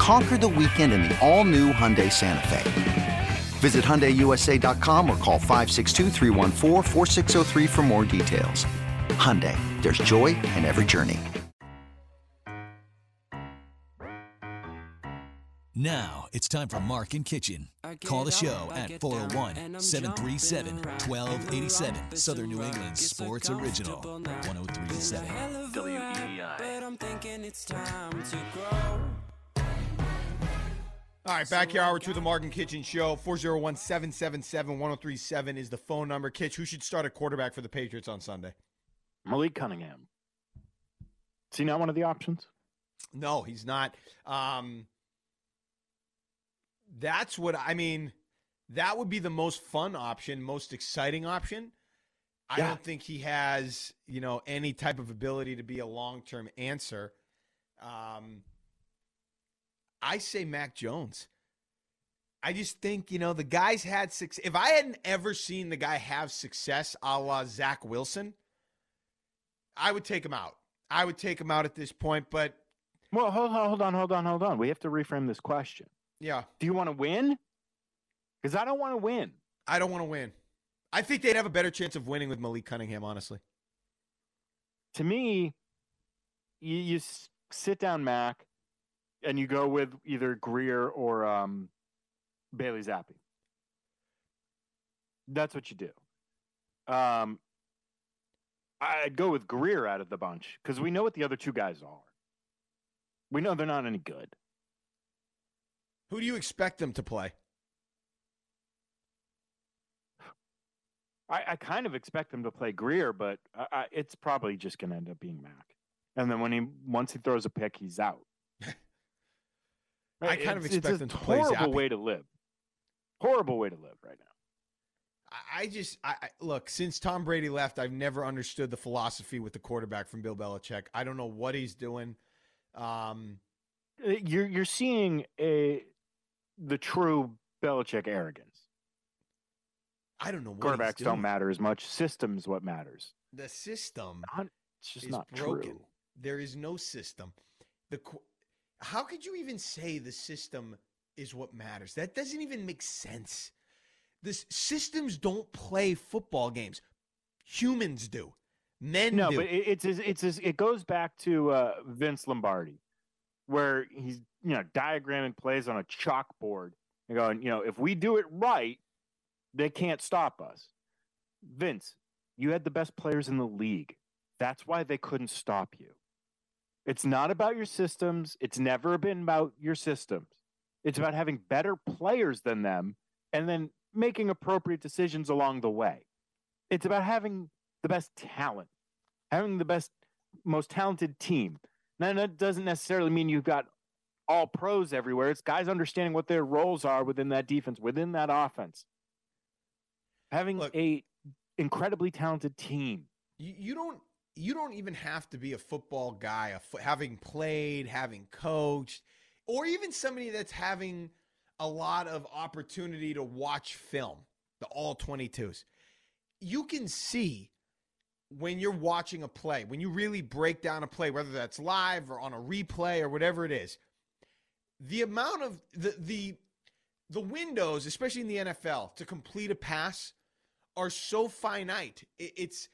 Conquer the weekend in the all new Hyundai Santa Fe. Visit HyundaiUSA.com or call 562 for more details. Hyundai, there's joy in every journey. Now it's time for Mark and Kichen. Call the show at 401 737 1287. Southern New England Sports Original 1037 WEEI. All right, back here, hour two of the Mark and Kichen Show. 401 777 1037 is the phone number. Kitch, who should start a quarterback for the Patriots on Sunday? Malik Cunningham. Is he not one of the options? No, he's not. Um, that's what I mean. That would be the most fun option, most exciting option. I Yeah. don't think he has, you know, any type of ability to be a long term answer. Um, I say Mac Jones. I just think, you know, the guy's had success. If I hadn't ever seen the guy have success a la Zach Wilson, I would take him out. I would take him out at this point, but Well, hold on, hold on, hold on, hold on. We have to reframe this question. yeah, Do you want to win? Because I don't want to win. I don't want to win. I think they'd have a better chance of winning with Malik Cunningham, honestly. To me, you, you sit down Mac and you go with either Grier or um, Bailey Zappe. That's what you do. Um, I'd go with Grier out of the bunch because we know what the other two guys are. We know they're not any good. Who do you expect them to play? I, I kind of expect them to play Grier, but I, I, it's probably just going to end up being Mac. And then when he once he throws a pick, he's out. I kind of expect it's a them to play horrible Zappe. way to live. Horrible way to live right now. I- I just I, I look since Tom Brady left, I've never understood the philosophy with the quarterback from Bill Belichick. I don't know what he's doing. Um, Uh, You're you're seeing a the true Belichick arrogance. I don't know what he's Quarterbacks doing. don't matter as much. Systems what matters. The system Not- It's just is not broken. true. There is no system. The qu- how could you even say the system is what matters? That doesn't even make sense. This systems don't play football games. Humans do. Men No, do. but it, it's it's it goes back to uh, Vince Lombardi, where he's you know diagramming plays on a chalkboard and going, you know, if we do it right, they can't stop us. Vince, you had the best players in the league. That's why they couldn't stop you. It's not about your systems. It's never been about your systems. It's about having better players than them and then making appropriate decisions along the way. It's about having the best talent, having the best, most talented team. Now, that doesn't necessarily mean you've got all pros everywhere. It's guys understanding what their roles are within that defense, within that offense. Having Look- a incredibly talented team. you, you don't you don't even have to be a football guy, a fo- having played, having coached, or even somebody that's having a lot of opportunity to watch film, the all 22s. You can see when you're watching a play, when you really break down a play, whether that's live or on a replay or whatever it is, the amount of the the the windows, especially in the NFL, to complete a pass are so finite. It- It's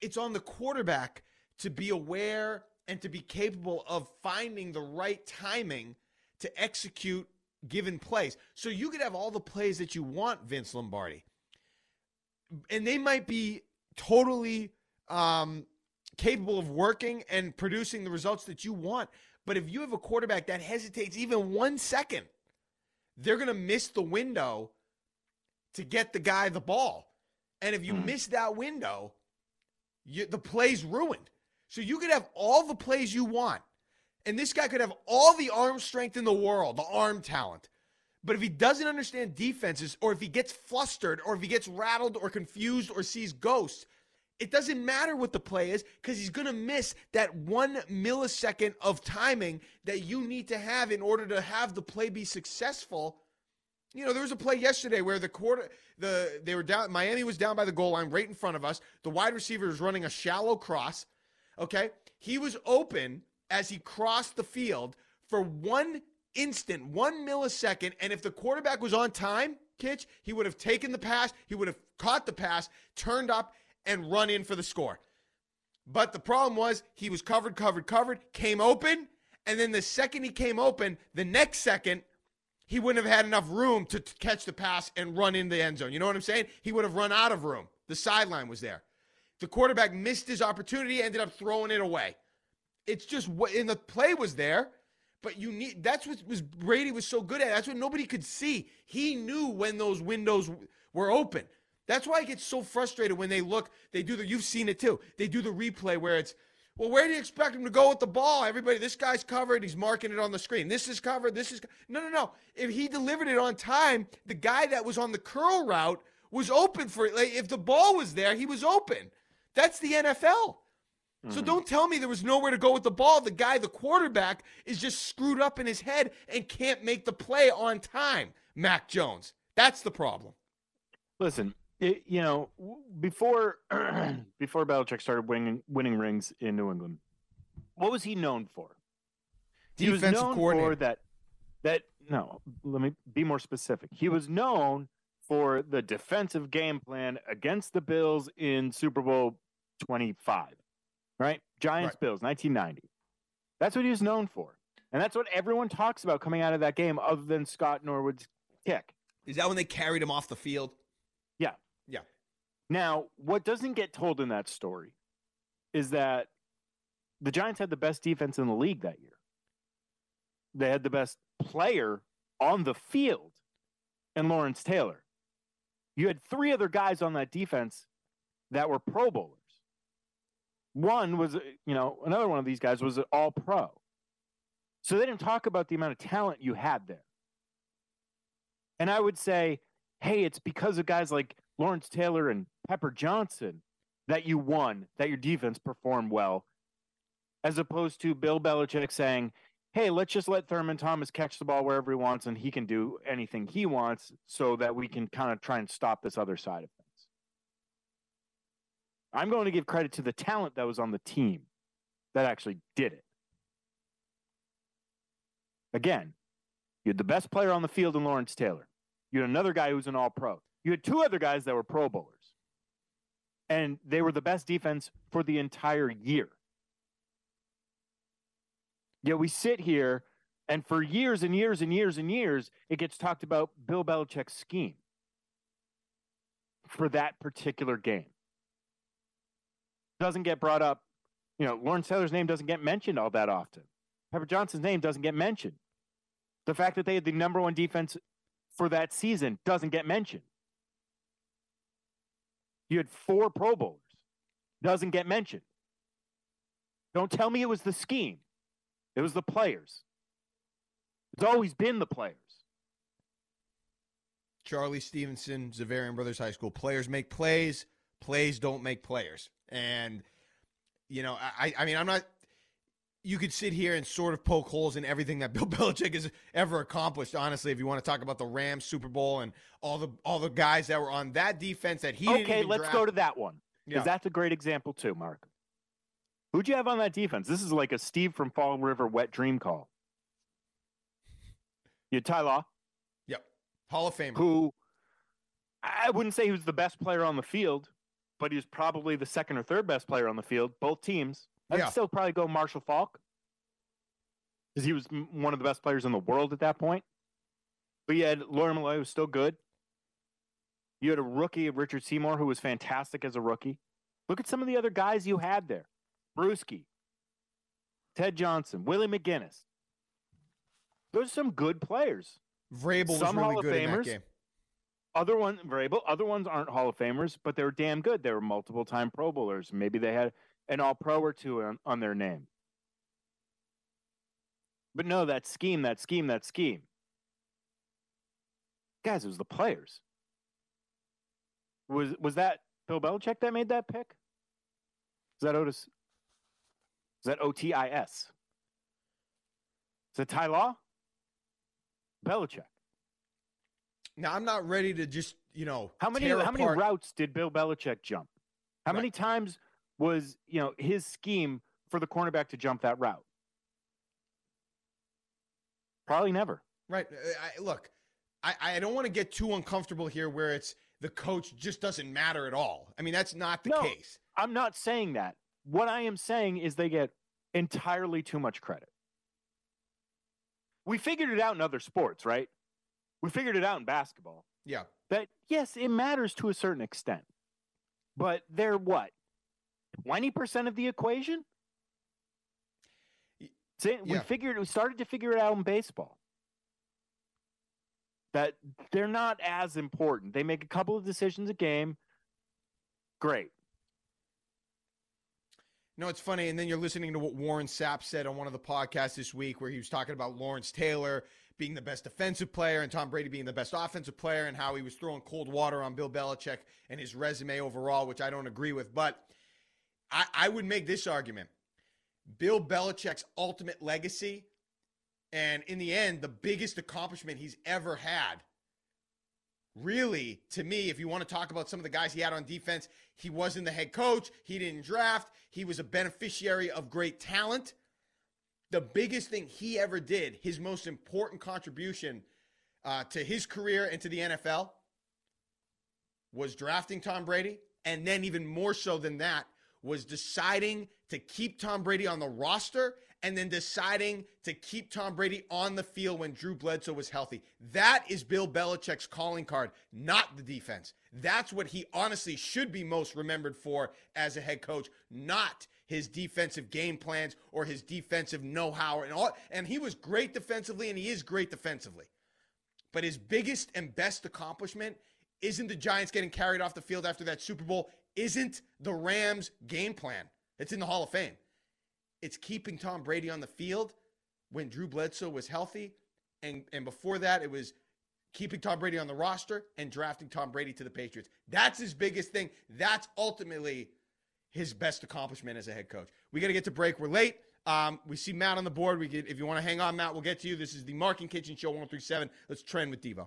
it's on the quarterback to be aware and to be capable of finding the right timing to execute given plays. So you could have all the plays that you want, Vince Lombardi. And they might be totally um, capable of working and producing the results that you want. But if you have a quarterback that hesitates even one second, they're going to miss the window to get the guy the ball. And if you mm. miss that window, you, the play's ruined. So you could have all the plays you want. And this guy could have all the arm strength in the world, the arm talent. But if he doesn't understand defenses, or if he gets flustered, or if he gets rattled, or confused, or sees ghosts, it doesn't matter what the play is because he's going to miss that one millisecond of timing that you need to have in order to have the play be successful. You know, there was a play yesterday where the quarter, the they were down. Miami was down by the goal line, right in front of us. The wide receiver was running a shallow cross. Okay, he was open as he crossed the field for one instant, one millisecond, and if the quarterback was on time, Kitch, he would have taken the pass, he would have caught the pass, turned up, and run in for the score. But the problem was he was covered, covered, covered, came open, and then the second he came open, the next second, he wouldn't have had enough room to, to catch the pass and run in the end zone. You know what I'm saying? He would have run out of room. The sideline was there. The quarterback missed his opportunity, ended up throwing it away. It's just what in the play was there, but you need that's what was Brady was so good at. That's what nobody could see. He knew when those windows were open. That's why I get so frustrated when they look, they do the, you've seen it too. They do the replay where it's, well, where do you expect him to go with the ball? Everybody, this guy's covered. He's marking it on the screen. This is covered. This is, no, no, no. If he delivered it on time, the guy that was on the curl route was open for it. Like, if the ball was there, he was open. That's the NFL. Mm-hmm. So don't tell me there was nowhere to go with the ball. The guy, the quarterback, is just screwed up in his head and can't make the play on time. Mac Jones. That's the problem. Listen, it, you know, before before Belichick started winning winning rings in New England, what was he known for? He was known for that. That no, let me be more specific. He was known for the defensive game plan against the Bills in Super Bowl 25, right? Giants right. Bills 1990. That's what he was known for. And that's what everyone talks about coming out of that game other than Scott Norwood's kick. Is that when they carried him off the field? Yeah. Yeah. Now, what doesn't get told in that story is that the Giants had the best defense in the league that year. They had the best player on the field and Lawrence Taylor. You had three other guys on that defense that were Pro Bowlers. One was, you know, another one of these guys was all pro. So they didn't talk about the amount of talent you had there. And I would say, hey, it's because of guys like Lawrence Taylor and Pepper Johnson that you won, that your defense performed well, as opposed to Bill Belichick saying, hey, let's just let Thurman Thomas catch the ball wherever he wants and he can do anything he wants so that we can kind of try and stop this other side of things. I'm going to give credit to the talent that was on the team that actually did it. Again, you had the best player on the field in Lawrence Taylor. You had another guy who's an all pro. You had two other guys that were Pro Bowlers. And they were the best defense for the entire year. Yet we sit here, and for years and years and years and years, it gets talked about Bill Belichick's scheme for that particular game. Doesn't get brought up. You know, Lawrence Taylor's name doesn't get mentioned all that often. Pepper Johnson's name doesn't get mentioned. The fact that they had the number one defense for that season doesn't get mentioned. You had four Pro Bowlers, doesn't get mentioned. Don't tell me it was the scheme. It was the players. It's always been the players. Charlie Stevenson, Xaverian Brothers High School. Players make plays, plays don't make players. And, you know, I, I mean, I'm not, you could sit here and sort of poke holes in everything that Bill Belichick has ever accomplished. Honestly, if you want to talk about the Rams Super Bowl and all the all the guys that were on that defense that he okay, let's draft. go to that one because yeah. that's a great example too, Mark. Who'd you have on that defense? This is like a Steve from Fall River wet dream call. You had Ty Law. Yep. Hall of Famer. Who I wouldn't say he was the best player on the field, but he was probably the second or third best player on the field, both teams. I'd yeah. still probably go Marshall Faulk because he was one of the best players in the world at that point. But you had Lawyer Milloy, who was still good. You had a rookie, of Richard Seymour, who was fantastic as a rookie. Look at some of the other guys you had there. Bruschi, Ted Johnson, Willie McGinest. Those are some good players. Vrabel was really Hall of good in that game. Other ones, Vrabel, other ones aren't Hall of Famers, but they were damn good. They were multiple time Pro Bowlers. Maybe they had an All Pro or two on, on their name. But no, that scheme, that scheme, that scheme. Guys, it was the players. Was was that Bill Belichick that made that pick? Is that Otis? Is that O T I S? Is that Ty Law? Belichick. Now I'm not ready to just you know How many how many apart- routes did Bill Belichick jump? How many times was you know his scheme for the cornerback to jump that route? Probably never. Right. Uh, I, look, I, I don't want to get too uncomfortable here where it's the coach just doesn't matter at all. I mean, that's not the No. case. I'm not saying that. What I am saying is they get entirely too much credit. We figured it out in other sports, right? We figured it out in basketball. Yeah. That yes, it matters to a certain extent. But they're what? 20% of the equation? Y- See, we yeah. figured we started to figure it out in baseball. That they're not as important. They make a couple of decisions a game. Great. No, it's funny. And then you're listening to what Warren Sapp said on one of the podcasts this week, where he was talking about Lawrence Taylor being the best defensive player and Tom Brady being the best offensive player, and how he was throwing cold water on Bill Belichick and his resume overall, which I don't agree with. But I, I would make this argument Bill Belichick's ultimate legacy, and in the end, the biggest accomplishment he's ever had really, to me, if you want to talk about some of the guys he had on defense, he wasn't the head coach. He didn't draft. He was a beneficiary of great talent. The biggest thing he ever did, his most important contribution uh, to his career and to the NFL, was drafting Tom Brady. And then, even more so than that, was deciding to keep Tom Brady on the roster and then deciding to keep Tom Brady on the field when Drew Bledsoe was healthy. That is Bill Belichick's calling card, not the defense. That's what he honestly should be most remembered for as a head coach, not his defensive game plans or his defensive know-how and all. And he was great defensively and he is great defensively. But his biggest and best accomplishment isn't the Giants getting carried off the field after that Super Bowl, isn't the Rams game plan. It's in the Hall of Fame. It's keeping Tom Brady on the field when Drew Bledsoe was healthy. And, and before that, it was keeping Tom Brady on the roster and drafting Tom Brady to the Patriots. That's his biggest thing. That's ultimately his best accomplishment as a head coach. We got to get to break. We're late. Um, we see Matt on the board. We get, if you want to hang on, Matt, we'll get to you. This is the Mark and Kichen Show 1037. Let's trend with Devo.